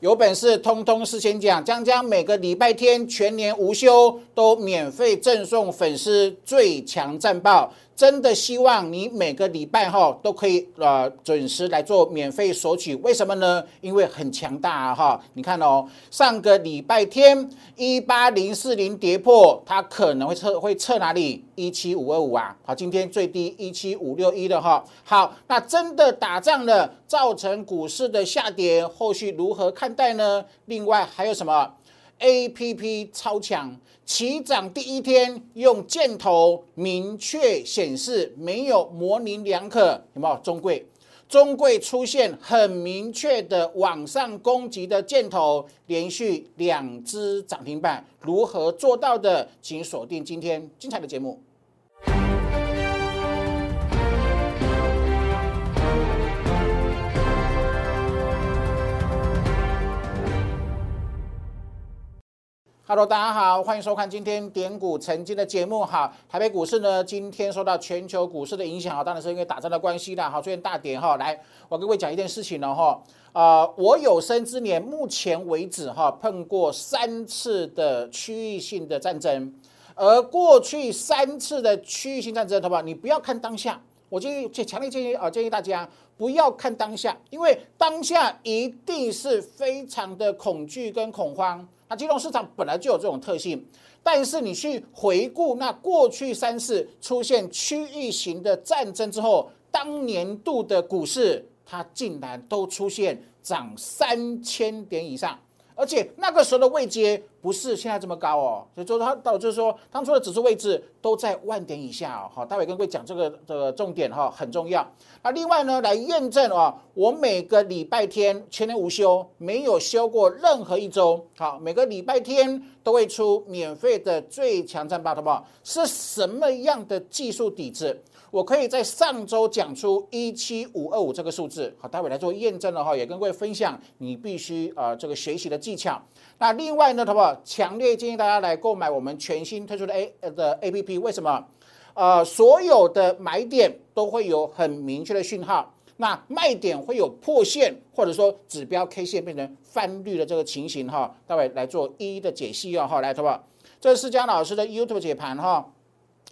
有本事通通事先讲，将将每个礼拜天全年无休都免费赠送粉丝最强战报。真的希望你每个礼拜哈都可以呃准时来做免费索取，为什么呢？因为很强大啊哈！你看哦，上个礼拜天一八零四零跌破，它可能会测会测哪里？一七五二五啊！好，今天最低一七五六一的哈。好，那真的打仗了，造成股市的下跌，后续如何看待呢？另外还有什么？A P P 超强，起涨第一天用箭头明确显示，没有模棱两可，有没有？中贵，中贵出现很明确的往上攻击的箭头，连续两只涨停板，如何做到的？请锁定今天精彩的节目。Hello，大家好，欢迎收看今天点股曾经的节目。好，台北股市呢，今天受到全球股市的影响，哈，当然是因为打仗的关系啦，好，出现大跌哈。来，我跟各位讲一件事情了哈，啊，我有生之年目前为止哈，碰过三次的区域性的战争，而过去三次的区域性战争，好不好？你不要看当下，我建议，强烈建议啊，建议大家不要看当下，因为当下一定是非常的恐惧跟恐慌。那金融市场本来就有这种特性，但是你去回顾那过去三次出现区域型的战争之后，当年度的股市它竟然都出现涨三千点以上。而且那个时候的位阶不是现在这么高哦，所以说它导致说当初的指数位置都在万点以下哦。好，待会跟各位讲这个的重点哈，很重要。那另外呢，来验证啊，我每个礼拜天全年无休，没有休过任何一周。好，每个礼拜天都会出免费的最强战报，好不好？是什么样的技术底子？我可以在上周讲出一七五二五这个数字，好，待会来做验证的话，也跟各位分享你必须呃这个学习的技巧。那另外呢，好不好？强烈建议大家来购买我们全新推出的 A 的 A P P，为什么？呃，所有的买点都会有很明确的讯号，那卖点会有破线，或者说指标 K 线变成翻绿的这个情形哈，待会来做一一的解析哦，哈，来，好不好？这是江老师的 YouTube 解盘哈。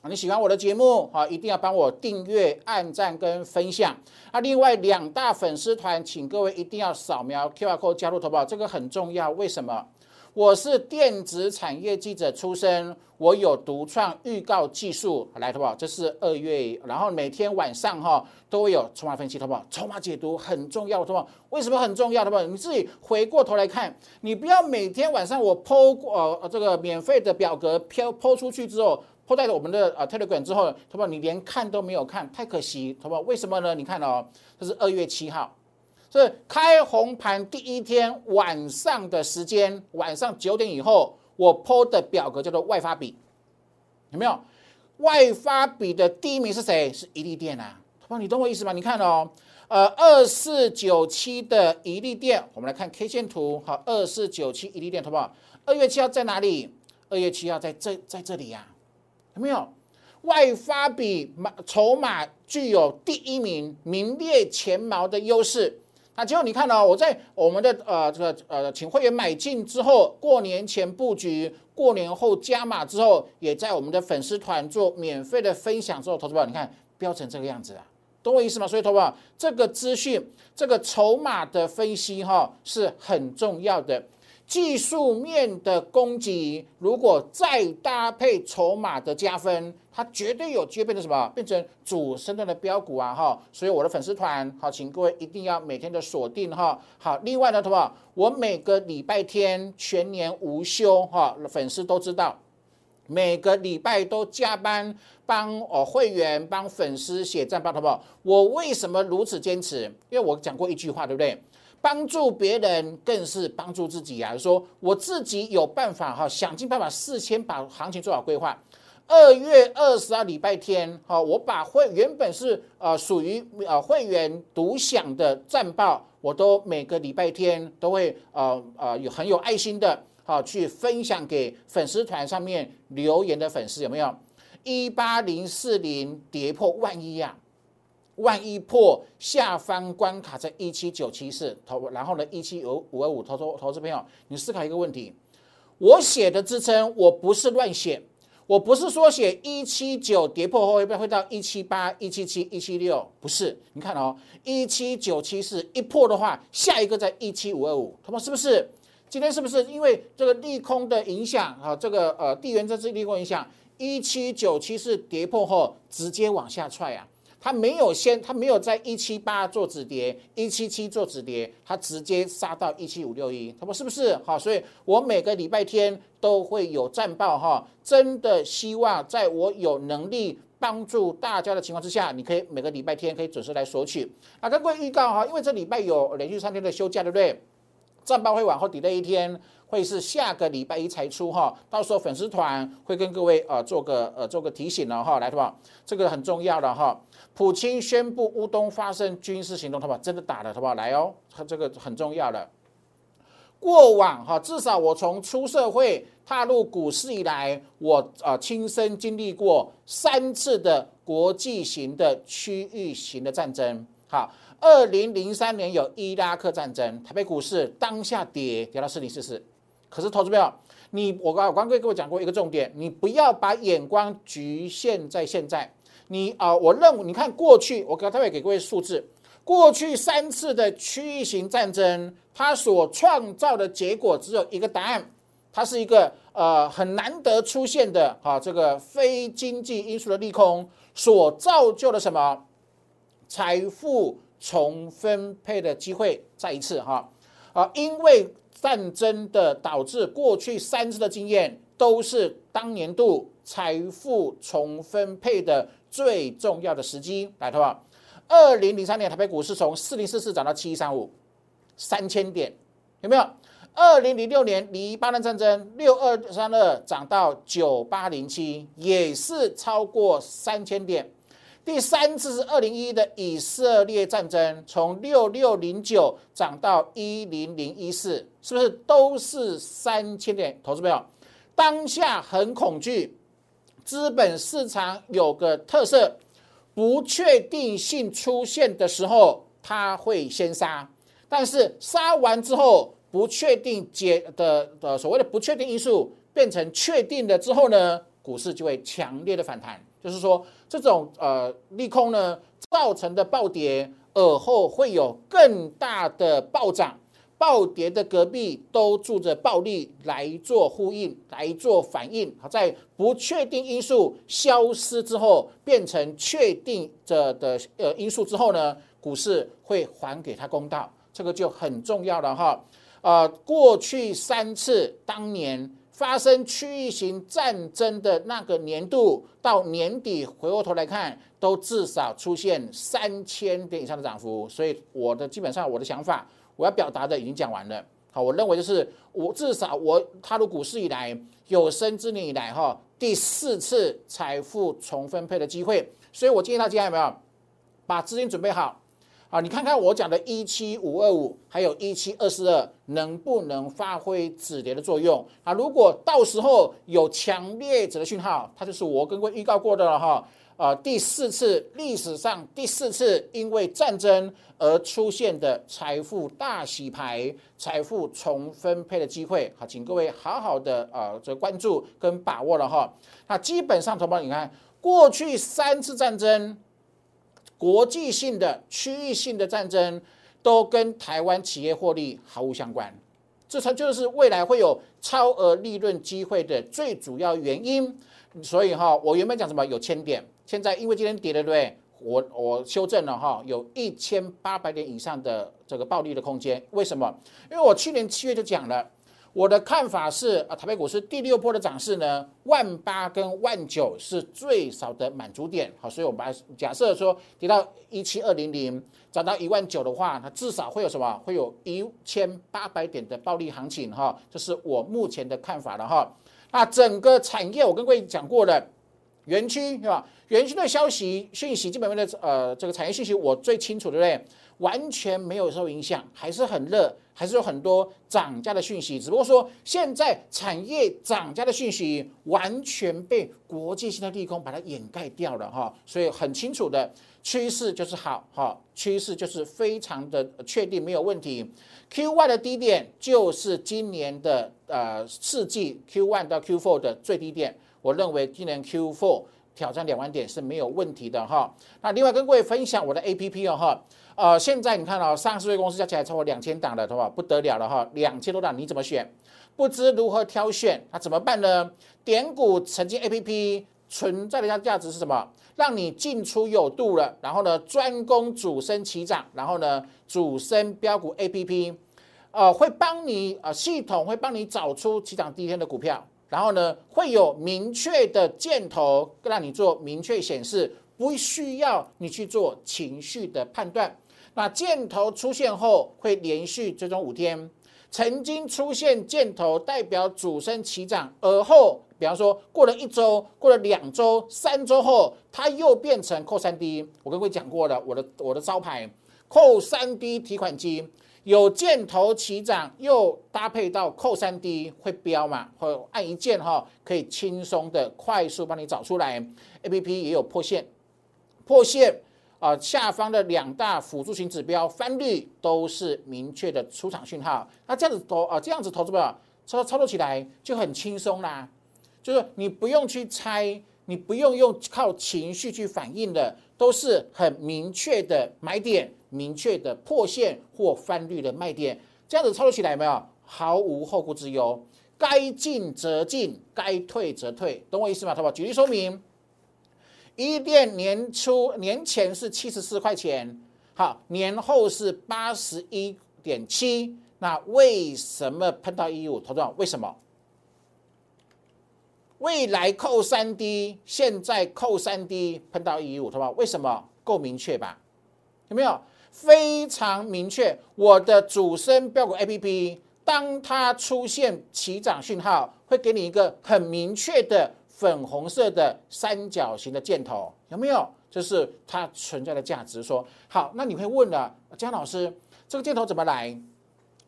你喜欢我的节目啊，一定要帮我订阅、按赞跟分享。那另外两大粉丝团，请各位一定要扫描 QR code 加入投保，这个很重要。为什么？我是电子产业记者出身，我有独创预告技术来投保。这是二月，然后每天晚上哈都会有筹码分析投保，筹码解读很重要，投保为什么很重要？投保你自己回过头来看，你不要每天晚上我抛呃这个免费的表格飘抛出去之后。破在了我们的呃 Telegram 之后，他说你连看都没有看，太可惜，他说为什么呢？你看哦，这是二月七号，是开红盘第一天晚上的时间，晚上九点以后，我抛的表格叫做外发比，有没有？外发比的第一名是谁？是宜利电啊，他说你懂我意思吗？你看哦，呃，二四九七的宜利电，我们来看 K 线图，好，二四九七宜利电，好不好？二月七号在哪里？二月七号在这，在这里呀。有没有外发比码筹码具有第一名名列前茅的优势？啊结果你看到我在我们的呃这个呃请会员买进之后，过年前布局，过年后加码之后，也在我们的粉丝团做免费的分享之后，投资宝你看飙成这个样子啊，懂我意思吗？所以投资宝这个资讯，这个筹码的分析哈是很重要的。技术面的攻击，如果再搭配筹码的加分，它绝对有机会变成什么？变成主升段的标股啊！哈，所以我的粉丝团，好，请各位一定要每天的锁定哈。好，另外呢，好不好？我每个礼拜天全年无休哈，粉丝都知道，每个礼拜都加班帮哦会员帮粉丝写战报，好不好？我为什么如此坚持？因为我讲过一句话，对不对？帮助别人更是帮助自己啊！说我自己有办法哈，想尽办法事先把行情做好规划。二月二十二礼拜天，哈，我把会原本是呃属于呃会员独享的战报，我都每个礼拜天都会呃呃有很有爱心的，好去分享给粉丝团上面留言的粉丝有没有？一八零四零跌破万一呀！万一破下方关卡在一七九七四投，然后呢一七五五二五投投投资朋友，你思考一个问题，我写的支撑我不是乱写。我不是说写一七九跌破后会不会会到一七八、一七七、一七六？不是，你看哦，一七九七四一破的话，下一个在一七五二五，他们是不是？今天是不是因为这个利空的影响啊？这个呃地缘政治利空影响，一七九七四跌破后直接往下踹啊？它没有先，它没有在一七八做止跌，一七七做止跌，它直接杀到一七五六一，他说是不是？好，所以我每个礼拜天都会有战报哈，真的希望在我有能力帮助大家的情况之下，你可以每个礼拜天可以准时来索取。啊，跟各位预告哈，因为这礼拜有连续三天的休假，对不对？战报会往后抵了一天。会是下个礼拜一才出哈，到时候粉丝团会跟各位呃做个呃做个提醒了哈，来对吧？这个很重要的哈。普京宣布乌东发生军事行动，好不好？真的打了，好不好？来哦，他这个很重要的。过往哈，至少我从出社会踏入股市以来，我啊亲身经历过三次的国际型的区域型的战争。好，二零零三年有伊拉克战争，台北股市当下跌跌到四零四四。可是，投资朋友，你我刚我刚跟各位讲过一个重点，你不要把眼光局限在现在。你啊，我认为你看过去，我刚才会给各位数字，过去三次的区域型战争，它所创造的结果只有一个答案，它是一个呃很难得出现的啊这个非经济因素的利空所造就的什么财富重分配的机会，再一次哈啊，因为。战争的导致，过去三次的经验都是当年度财富重分配的最重要的时机。来，好不好？二零零三年台北股市从四零四四涨到七一三五，三千点，有没有？二零零六年黎巴嫩战争六二三二涨到九八零七，也是超过三千点。第三次是二零一的以色列战争，从六六零九涨到一零零一四，是不是都是三千点？投资朋友，当下很恐惧，资本市场有个特色，不确定性出现的时候，它会先杀，但是杀完之后，不确定解的的所谓的不确定因素变成确定了之后呢，股市就会强烈的反弹。就是说，这种呃利空呢造成的暴跌，尔后会有更大的暴涨，暴跌的隔壁都住着暴利来做呼应，来做反应。好，在不确定因素消失之后，变成确定着的呃因素之后呢，股市会还给他公道，这个就很重要了哈。呃，过去三次当年。发生区域型战争的那个年度到年底，回过头来看，都至少出现三千点以上的涨幅。所以我的基本上我的想法，我要表达的已经讲完了。好，我认为就是我至少我踏入股市以来，有生之年以来哈，第四次财富重分配的机会。所以我建议大家有没有把资金准备好？啊，你看看我讲的一七五二五，还有一七二四二，能不能发挥止跌的作用？啊，如果到时候有强烈者的讯号，它就是我跟各位预告过的了哈。啊，第四次历史上第四次因为战争而出现的财富大洗牌、财富重分配的机会，好，请各位好好的啊，这关注跟把握了哈。那基本上，同胞，你看过去三次战争。国际性的、区域性的战争都跟台湾企业获利毫无相关，这才就是未来会有超额利润机会的最主要原因。所以哈，我原本讲什么有千点，现在因为今天跌了，对不对？我我修正了哈，有一千八百点以上的这个暴利的空间。为什么？因为我去年七月就讲了。我的看法是，啊，台北股市第六波的涨势呢，万八跟万九是最少的满足点，好，所以我们把假设说跌到一七二零零，涨到一万九的话，它至少会有什么？会有一千八百点的暴利行情，哈，这是我目前的看法了，哈。那整个产业，我跟各位讲过了，园区是吧？园区的消息讯息，基本面的呃这个产业信息，我最清楚，对不对？完全没有受影响，还是很热。还是有很多涨价的讯息，只不过说现在产业涨价的讯息完全被国际性的利空把它掩盖掉了哈，所以很清楚的趋势就是好哈，趋势就是非常的确定没有问题。Q one 的低点就是今年的呃四季 Q one 到 Q four 的最低点，我认为今年 Q four 挑战两万点是没有问题的哈。那另外跟各位分享我的 A P P 哦哈。呃，现在你看到上市公司加起来超过两千档的，对吧？不得了了哈，两千多档你怎么选？不知如何挑选，那怎么办呢？点股曾经 A P P 存在的价价值是什么？让你进出有度了，然后呢，专攻主升起涨，然后呢，主升标股 A P P，呃，会帮你呃系统会帮你找出起涨第一天的股票，然后呢，会有明确的箭头让你做明确显示，不需要你去做情绪的判断。那箭头出现后会连续追踪五天，曾经出现箭头代表主升起涨，而后比方说过了一周、过了两周、三周后，它又变成扣三 D。我跟各位讲过了，我的我的招牌扣三 D 提款机有箭头起涨，又搭配到扣三 D 会标嘛，会按一键哈，可以轻松的快速帮你找出来。A P P 也有破线，破线。啊，下方的两大辅助型指标翻绿都是明确的出场讯号。那这样子投啊，这样子投资者操操作起来就很轻松啦。就是你不用去猜，你不用用靠情绪去反应的，都是很明确的买点、明确的破线或翻绿的卖点。这样子操作起来有没有毫无后顾之忧，该进则进，该退则退，懂我意思吗？好不好？举例说明。一店年初年前是七十四块钱，好，年后是八十一点七，那为什么碰到一五？投资为什么？未来扣三 D，现在扣三 D，碰到一五，投资为什么？够明确吧？有没有？非常明确。我的主升标股 A P P，当它出现起涨讯号，会给你一个很明确的。粉红色的三角形的箭头有没有？这是它存在的价值。说好，那你会问了，姜老师，这个箭头怎么来？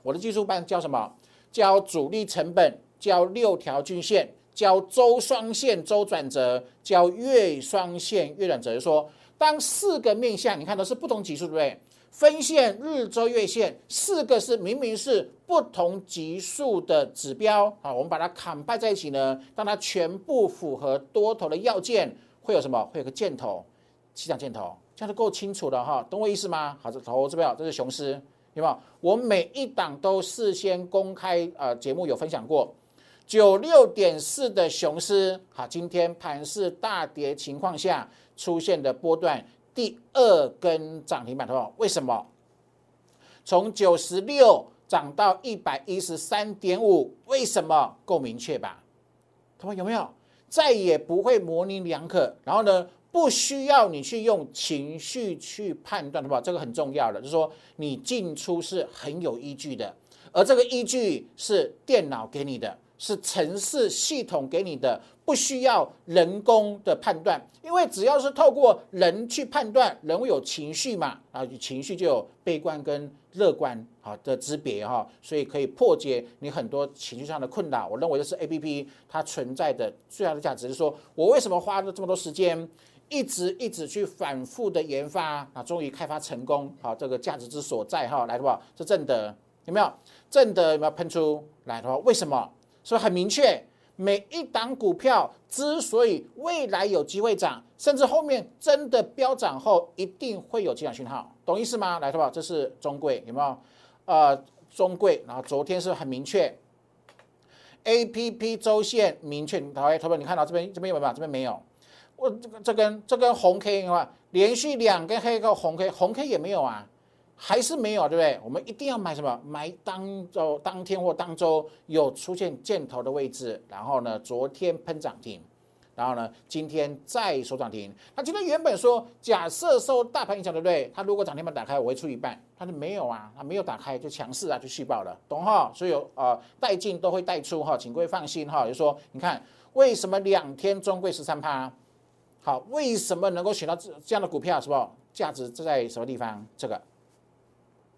我的技术班教什么？教主力成本，教六条均线，教周双线周转折，教月双线月转折。说当四个面向，你看都是不同级数，对不对？分线、日周、月线，四个是明明是不同级数的指标啊，我们把它砍拜在一起呢，当它全部符合多头的要件，会有什么？会有个箭头，起涨箭头，这样就够清楚了哈，懂我意思吗？好，这投资表，这是雄狮，有没有？我每一档都事先公开，呃，节目有分享过，九六点四的雄狮，好，今天盘势大跌情况下出现的波段。第二根涨停板，的为什么？从九十六涨到一百一十三点五，为什么？够明确吧？他们有没有？再也不会模棱两可。然后呢，不需要你去用情绪去判断，对吧？这个很重要的，就是说你进出是很有依据的，而这个依据是电脑给你的。是城市系统给你的，不需要人工的判断，因为只要是透过人去判断，人会有情绪嘛，啊，情绪就有悲观跟乐观好的之别哈，所以可以破解你很多情绪上的困扰。我认为这是 A P P 它存在的最大的价值，是说我为什么花了这么多时间，一直一直去反复的研发，啊，终于开发成功，好，这个价值之所在哈，来的话，这正德有没有？正德有没有喷出来的话，为什么？所以很明确，每一档股票之所以未来有机会涨，甚至后面真的飙涨后，一定会有这样讯号，懂意思吗？来，好不这是中贵有没有？呃，中贵，然后昨天是很明确，A P P 周线明确，好，投票你看到这边这边有没有？这边没有。我这个这根这根红 K 的话，连续两根黑个红 K，红 K 也没有啊。还是没有，对不对？我们一定要买什么？买当周、当天或当周有出现箭头的位置。然后呢，昨天喷涨停，然后呢，今天再收涨停。那今天原本说，假设受大盘影响，对不对？它如果涨停板打开，我会出一半。它是没有啊，它没有打开就强势啊，就续报了，懂哈？所以有呃带进都会带出哈，请各位放心哈。就说你看，为什么两天中贵十三趴？好，为什么能够选到这这样的股票？是不？价值在什么地方？这个。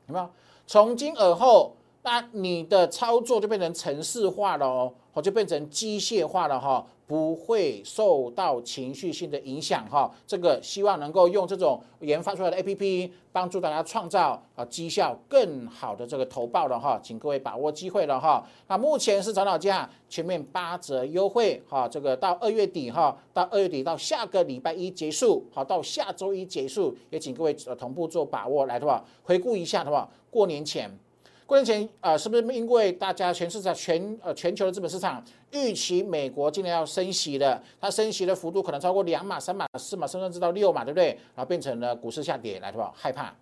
有没有？从今而后，那你的操作就变成程式化了哦，就变成机械化了哈。不会受到情绪性的影响哈，这个希望能够用这种研发出来的 A P P 帮助大家创造啊绩效更好的这个投报了哈，请各位把握机会了哈。那目前是早鸟价全面八折优惠哈，这个到二月底哈，到二月底到下个礼拜一结束，好到下周一结束，也请各位同步做把握来的话，回顾一下的话，过年前。过年前，呃，是不是因为大家全市场全呃全球的资本市场预期美国今年要升息的，它升息的幅度可能超过两码、三码、四码，甚至到六码，对不对？然后变成了股市下跌来的话，害怕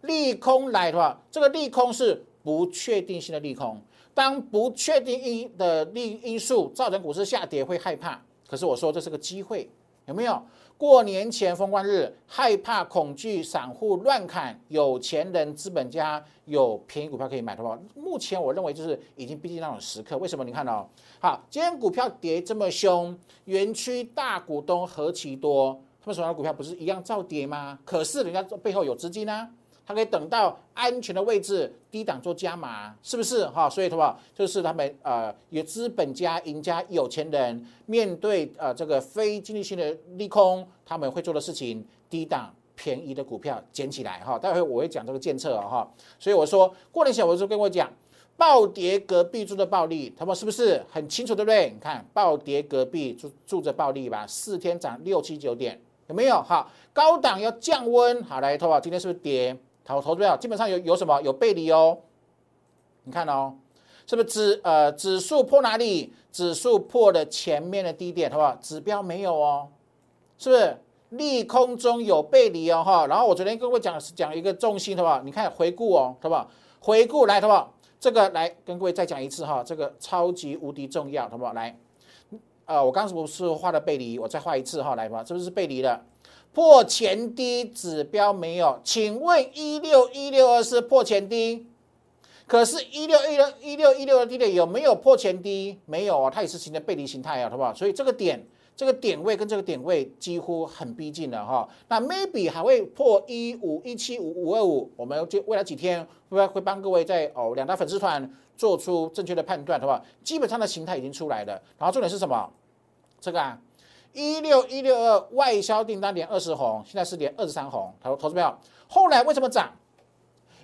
利空来的话，这个利空是不确定性的利空。当不确定因的利因素造成股市下跌，会害怕。可是我说这是个机会，有没有？过年前封关日，害怕恐惧，散户乱砍，有钱人资本家有便宜股票可以买的话，目前我认为就是已经逼近那种时刻。为什么？你看哦，好，今天股票跌这么凶，园区大股东何其多，他们手上的股票不是一样照跌吗？可是人家背后有资金啊。他可以等到安全的位置，低档做加码，是不是哈？所以的话，就是他们呃，有资本家、赢家、有钱人，面对呃这个非经济性的利空，他们会做的事情，低档便宜的股票捡起来哈。待会我会讲这个监测哈。所以我说过年前我就跟我讲，暴跌隔壁住的暴利，他们是不是很清楚，对不对？你看暴跌隔壁住住着暴利吧，四天涨六七九点，有没有？好，高档要降温，好来，头发今天是不是跌？投投资票基本上有有什么有背离哦，你看哦，是不是指呃指数破哪里？指数破了前面的低点，好不好？指标没有哦，是不是利空中有背离哦？哈，然后我昨天跟各位讲讲一个重心，好不好？你看回顾哦，好不好？回顾来，好不好？这个来跟各位再讲一次哈，这个超级无敌重要，好不好？来，呃，我刚才不是画了背离，我再画一次哈，来吧，是不是背离了？破前低指标没有？请问一六一六二是破前低，可是，一六一六一六一六的低点有没有破前低？没有啊，它也是形成背离形态啊，好不好？所以这个点，这个点位跟这个点位几乎很逼近了哈。那 maybe 还会破一五一七五五二五，我们就未来几天会会帮各位在哦两大粉丝团做出正确的判断，好不好？基本上的形态已经出来了，然后重点是什么？这个啊。一六一六二外销订单连二十红，现在是连二十三红。投投资票，后来为什么涨？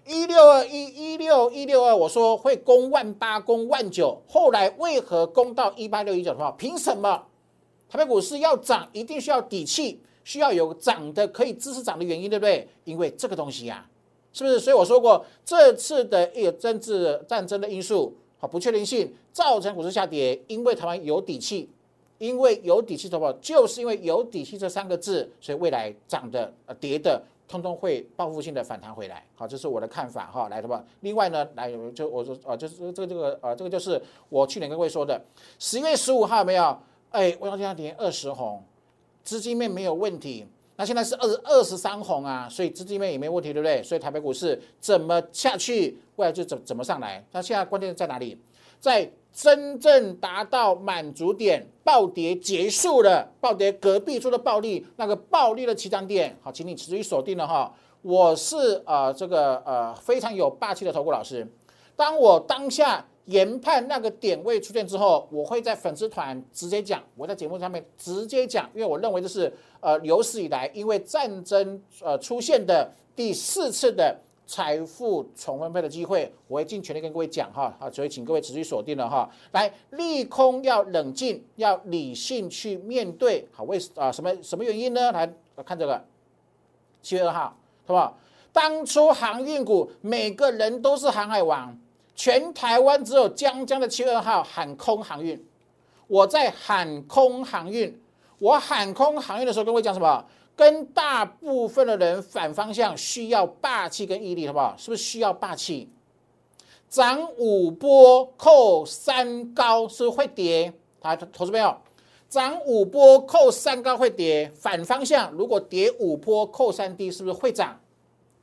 一六二一一六一六二，我说会攻万八，攻万九，后来为何攻到一八六一九的话，凭什么？台北股市要涨，一定需要底气，需要有涨的可以支持涨的原因，对不对？因为这个东西呀，是不是？所以我说过，这次的一个政治战争的因素和不确定性造成股市下跌，因为台湾有底气。因为有底气投保，就是因为有底气这三个字，所以未来涨的、呃跌的，通通会报复性的反弹回来。好，这是我的看法哈。来，的吧？另外呢，来就我说啊，就是这个这个呃，这个就是我去年跟各位说的，十月十五号没有？哎，我要这样点二十红，资金面没有问题。那现在是二二十三红啊，所以资金面也没问题，对不对？所以台北股市怎么下去，未来就怎怎么上来。那现在关键在哪里？在真正达到满足点，暴跌结束了，暴跌隔壁做的暴利，那个暴利的起涨点，好，请你持续锁定了哈。我是呃这个呃非常有霸气的投顾老师，当我当下研判那个点位出现之后，我会在粉丝团直接讲，我在节目上面直接讲，因为我认为这是呃有史以来因为战争呃出现的第四次的。财富重分配的机会，我会尽全力跟各位讲哈，好，所以请各位持续锁定了哈。来，利空要冷静，要理性去面对，好，为啊什么什么原因呢？来看这个七月二号，好不好？当初航运股每个人都是航海王，全台湾只有江江的七月二号喊空航运，我在喊空航运，我喊空航运的时候，跟各位讲什么？跟大部分的人反方向，需要霸气跟毅力，好不好？是不是需要霸气？涨五波扣三高是不是会跌，啊，投资朋友，涨五波扣三高会跌，反方向如果跌五波扣三低，是不是会涨？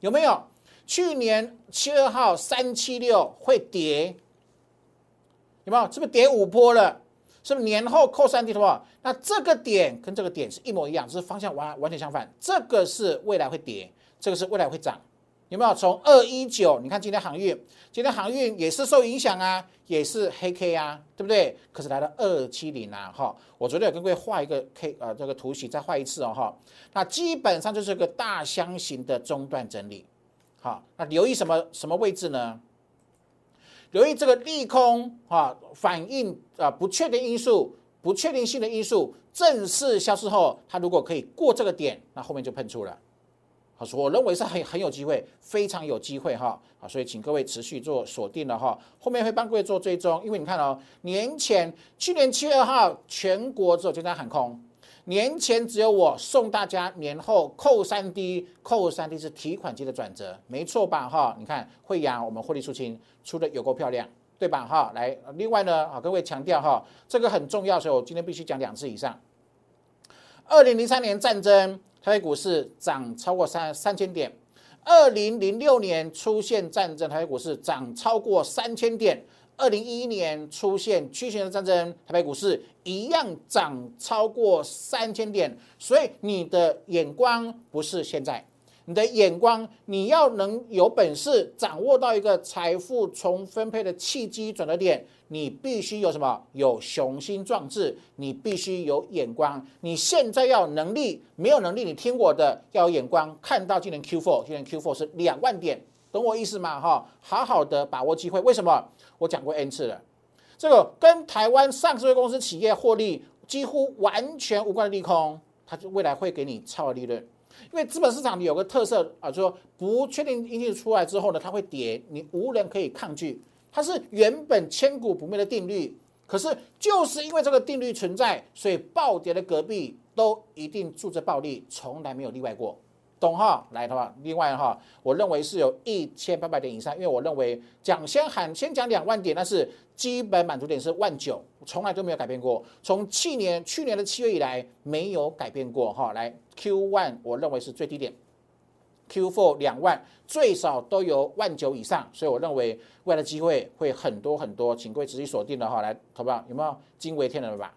有没有？去年七二号三七六会跌，有没有？是不是跌五波了？是不是年后扣三低的话，那这个点跟这个点是一模一样，只是方向完完全相反。这个是未来会跌，这个是未来会涨，有没有？从二一九，你看今天航运，今天航运也是受影响啊，也是黑 K 啊，对不对？可是来到二七零啊，哈，我昨天有跟各位画一个 K 呃这个图形，再画一次哦，哈，那基本上就是个大箱型的中段整理，好，那留意什么什么位置呢？由于这个利空啊，反映啊不确定因素、不确定性的因素正式消失后，它如果可以过这个点，那后面就喷出了。好，我认为是很很有机会，非常有机会哈。好，所以请各位持续做锁定了哈，后面会帮各位做追踪。因为你看哦，年前去年七月二号全国只有就在喊空，年前只有我送大家年后扣三 D，扣三 D 是提款机的转折，没错吧哈？你看惠阳我们获利出清。出的有够漂亮，对吧？哈，来，另外呢，啊，各位强调哈，这个很重要，所以我今天必须讲两次以上。二零零三年战争，台北股市涨超过三三千点；二零零六年出现战争，台北股市涨超过三千点；二零一一年出现区型的战争，台北股市一样涨超过三千点。所以你的眼光不是现在。你的眼光，你要能有本事掌握到一个财富重分配的契机转折点，你必须有什么？有雄心壮志，你必须有眼光。你现在要能力，没有能力，你听我的，要有眼光，看到今年 Q4，今年 Q4 是两万点，懂我意思吗？哈，好好的把握机会。为什么？我讲过 N 次了，这个跟台湾上市公司企业获利几乎完全无关的利空，它就未来会给你超额利润。因为资本市场有个特色啊，就说不确定因素出来之后呢，它会跌，你无人可以抗拒，它是原本千古不灭的定律。可是就是因为这个定律存在，所以暴跌的隔壁都一定住着暴利，从来没有例外过。懂哈？来的话，另外哈，我认为是有一千八百点以上，因为我认为讲先喊先讲两万点，但是基本满足点是万九，从来都没有改变过。从去年去年的七月以来没有改变过哈。来 Q one 我认为是最低点，Q four 两万最少都有万九以上，所以我认为未来的机会会很多很多，请各位仔细锁定的哈。来，好不好有没有惊为天人了吧？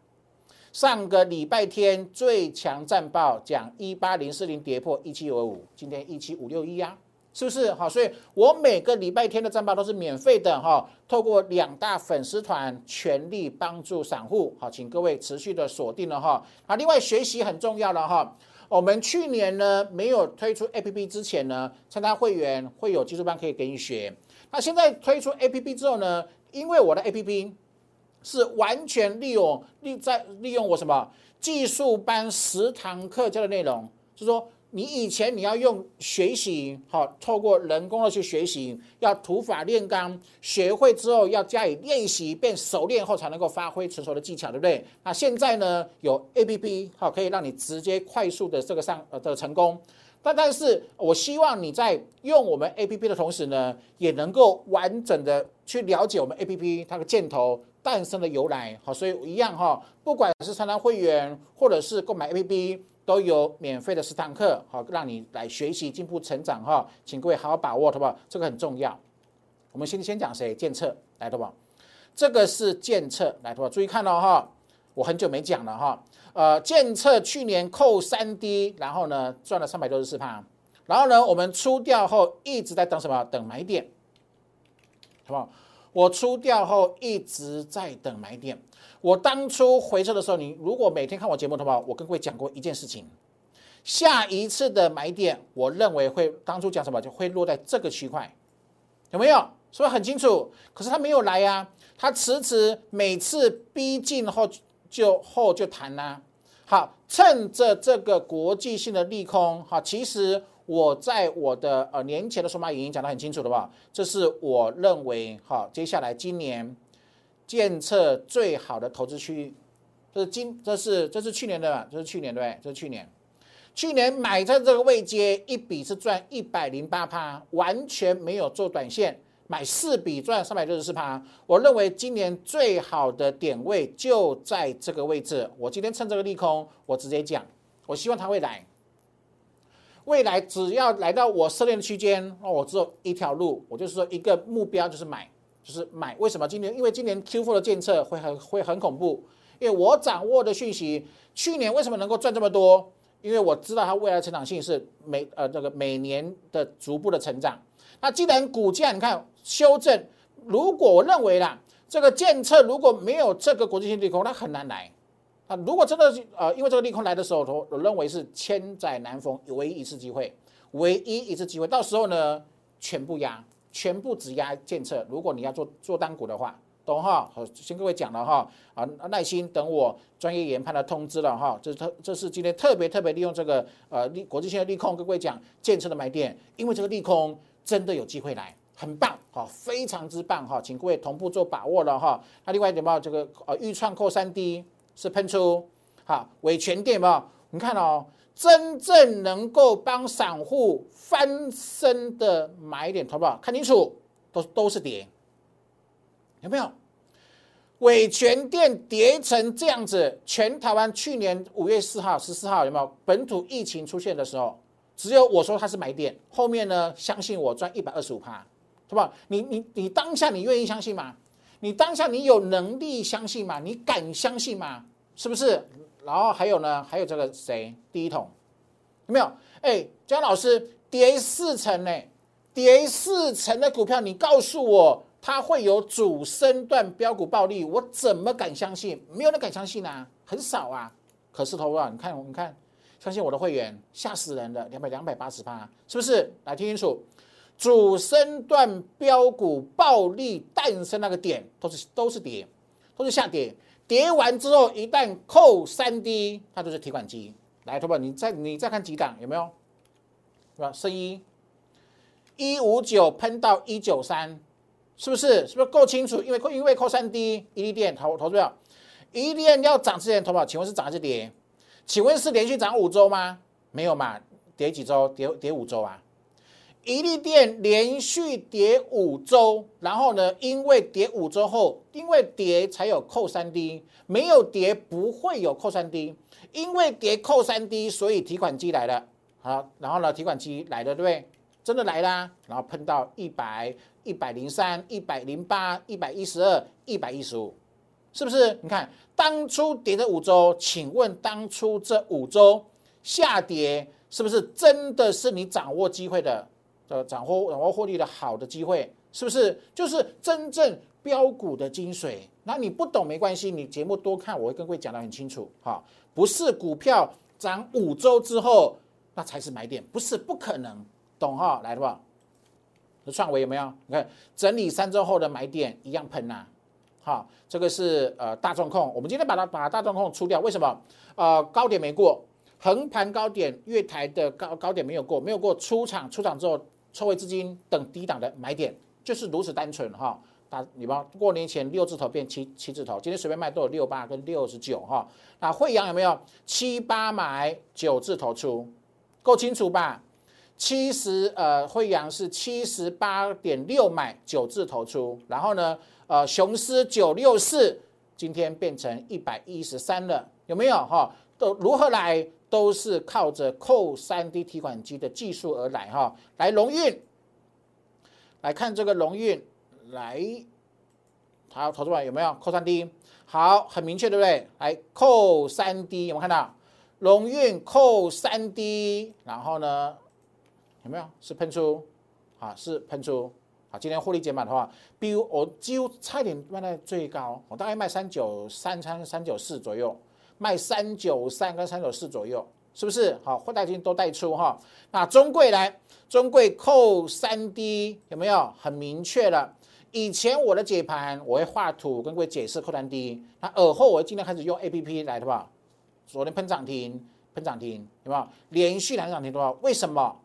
上个礼拜天最强战报讲一八零四零跌破一七五五，今天一七五六一呀，是不是好？所以我每个礼拜天的战报都是免费的哈，透过两大粉丝团全力帮助散户，好，请各位持续的锁定了哈。啊，另外学习很重要了哈。我们去年呢没有推出 A P P 之前呢，参加会员会有技术班可以给你学。那现在推出 A P P 之后呢，因为我的 A P P。是完全利用利在利用我什么技术班十堂课教的内容，就是说你以前你要用学习好，透过人工的去学习，要土法炼钢，学会之后要加以练习，变熟练后才能够发挥成熟的技巧，对不对？那现在呢有 A P P 好，可以让你直接快速的这个上呃的成功。但但是我希望你在用我们 A P P 的同时呢，也能够完整的去了解我们 A P P 它的箭头。诞生的由来，好，所以一样哈，不管是参加会员或者是购买 A P P，都有免费的十堂课，好，让你来学习进步成长哈，请各位好好把握，好不好？这个很重要。我们先先讲谁？建策来，好不好？这个是建策来，好不好？注意看到哈，我很久没讲了哈，呃，建策去年扣三 D，然后呢赚了三百六十四趴，然后呢我们出掉后一直在等什么？等买点，好不好？我出掉后一直在等买点。我当初回撤的时候，你如果每天看我节目的话，我跟各位讲过一件事情：下一次的买点，我认为会当初讲什么就会落在这个区块，有没有？是不是很清楚？可是他没有来呀，他迟迟每次逼近后就后就弹啦。好，趁着这个国际性的利空，好，其实。我在我的呃年前的数码语音讲得很清楚的吧？这是我认为哈，接下来今年建测最好的投资区域，这是今这是这是去年的吧？这是去年对不对？这是去年，去年买在这个位阶一笔是赚一百零八趴，完全没有做短线，买四笔赚三百六十四趴。我认为今年最好的点位就在这个位置。我今天趁这个利空，我直接讲，我希望它会来。未来只要来到我设定的区间，那我只有一条路，我就是说一个目标就是买，就是买。为什么今年？因为今年 Q4 的监测会很会很恐怖，因为我掌握的讯息，去年为什么能够赚这么多？因为我知道它未来成长性是每呃这个每年的逐步的成长。那既然股价你看修正，如果我认为啦，这个监测如果没有这个国际性利空，它很难来。啊，如果真的是呃，因为这个利空来的时候，我认为是千载难逢唯一一次机会，唯一一次机会，到时候呢，全部压，全部只压监测。如果你要做做单股的话。懂哈，好，先各位讲了哈，啊，耐心等我专业研判的通知了哈，这是特，这是今天特别特别利用这个呃利国际性的利空，跟各位讲建设的买点，因为这个利空真的有机会来，很棒，哈，非常之棒哈，请各位同步做把握了哈。那另外有没有这个呃预创扣三 D 是喷出，好，维权店有你看哦，真正能够帮散户翻身的买点，好不好？看清楚，都都是跌。有没有伟权店跌成这样子？全台湾去年五月四号、十四号有没有本土疫情出现的时候？只有我说它是买点，后面呢，相信我赚一百二十五趴，对吧？你你你当下你愿意相信吗？你当下你有能力相信吗？你敢相信吗？是不是？然后还有呢？还有这个谁？第一桶有没有？哎，江老师跌四成呢？跌四成的股票，你告诉我。它会有主升段标股暴利，我怎么敢相信？没有人敢相信啊，很少啊。可是头啊，你看，你看，相信我的会员，吓死人了，两百两百八十八，是不是？来听清楚，主升段标股暴利诞生那个点，都是都是跌，都是下跌。跌完之后，一旦扣三 D，它就是提款机。来，投保，你再你再看几档有没有？是吧？升一，一五九喷到一九三。是不是？是不是够清楚？因为因为扣三 D，一利电投投资票，一利电要涨之前投保，请问是涨还是跌？请问是连续涨五周吗？没有嘛，跌几周？跌跌五周啊！一利电连续跌五周，然后呢，因为跌五周后，因为跌才有扣三 D，没有跌不会有扣三 D，因为跌扣三 D，所以提款机来了，好，然后呢，提款机来了，对不对？真的来啦，然后碰到一百。一百零三、一百零八、一百一十二、一百一十五，是不是？你看当初跌的五周，请问当初这五周下跌，是不是真的是你掌握机会的，呃，掌握掌握获利的好的机会？是不是？就是真正标股的精髓。那你不懂没关系，你节目多看，我会跟各位讲的很清楚。哈，不是股票涨五周之后那才是买点，不是，不可能，懂哈？来了吧？创维有没有？你看整理三周后的买点一样喷呐，好，这个是呃大众控，我们今天把它把大众控出掉，为什么？呃高点没过，横盘高点月台的高高点没有过，没有过出场，出场之后抽回资金等低档的买点，就是如此单纯哈。大你帮过年前六字头变七七字头，今天随便卖都有六八跟六十九哈。那惠阳有没有七八买九字头出？够清楚吧？七十呃，惠阳是七十八点六买九字头出，然后呢，呃，雄狮九六四今天变成一百一十三了，有没有哈？都如何来？都是靠着扣三 D 提款机的技术而来哈。来龙运，来看这个龙运，来，好，投资者有没有扣三 D？好，很明确对不对？来扣三 D，有没有看到龙运扣三 D？然后呢？有没有是喷出？啊，是喷出。好，今天获利减码的话，比如我几乎差点卖在最高，我大概卖三九三三三九四左右，卖三九三跟三九四左右，是不是？好，货代金都带出哈。那中贵来，中贵扣三 D 有没有很明确了？以前我的解盘我会画图跟各位解释扣三 D，那尔后我今天开始用 A P P 来的吧？昨天喷涨停，喷涨停有没有？连续两涨停多少？为什么？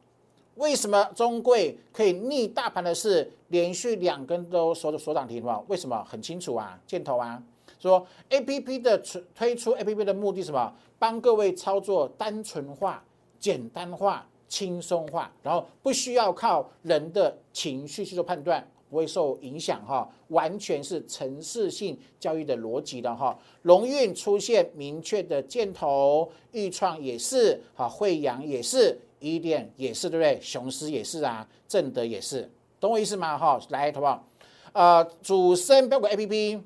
为什么中贵可以逆大盘的是连续两根都所所涨停的为什么很清楚啊？箭头啊，说 A P P 的推出 A P P 的目的是什么？帮各位操作单纯化、简单化、轻松化，然后不需要靠人的情绪去做判断，不会受影响哈，完全是程式性交易的逻辑的哈。龙运出现明确的箭头，豫创也是，哈，惠阳也是。一电也是对不对？雄狮也是啊，正德也是，懂我意思吗？哈，来，好不好？呃，主升标股 A P P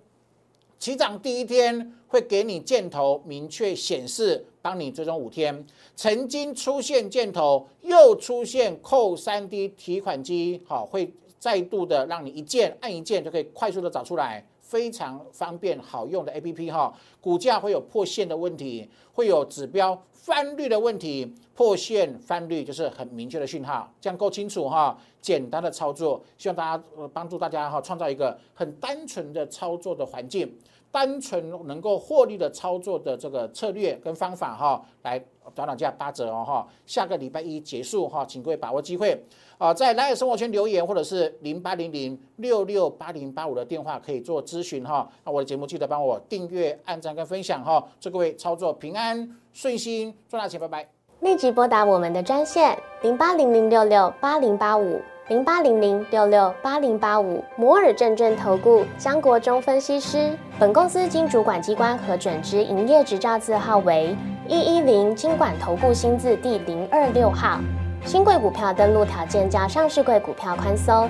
起涨第一天会给你箭头，明确显示帮你追踪五天。曾经出现箭头，又出现扣三 D 提款机，好，会再度的让你一键按一键就可以快速的找出来。非常方便好用的 A P P 哈，股价会有破线的问题，会有指标翻绿的问题，破线翻绿就是很明确的讯号，这样够清楚哈。简单的操作，希望大家帮助大家哈，创造一个很单纯的操作的环境。单纯能够获利的操作的这个策略跟方法哈，来短短价八折哦哈，下个礼拜一结束哈，请各位把握机会啊，在来尔生活圈留言或者是零八零零六六八零八五的电话可以做咨询哈。那我的节目记得帮我订阅、按赞跟分享哈，祝各位操作平安顺心，赚大钱，拜拜。立即拨打我们的专线零八零零六六八零八五。零八零零六六八零八五摩尔证券投顾江国忠分析师，本公司经主管机关核准之营业执照字号为一一零金管投顾新字第零二六号。新贵股票登录条件较上市贵股票宽松，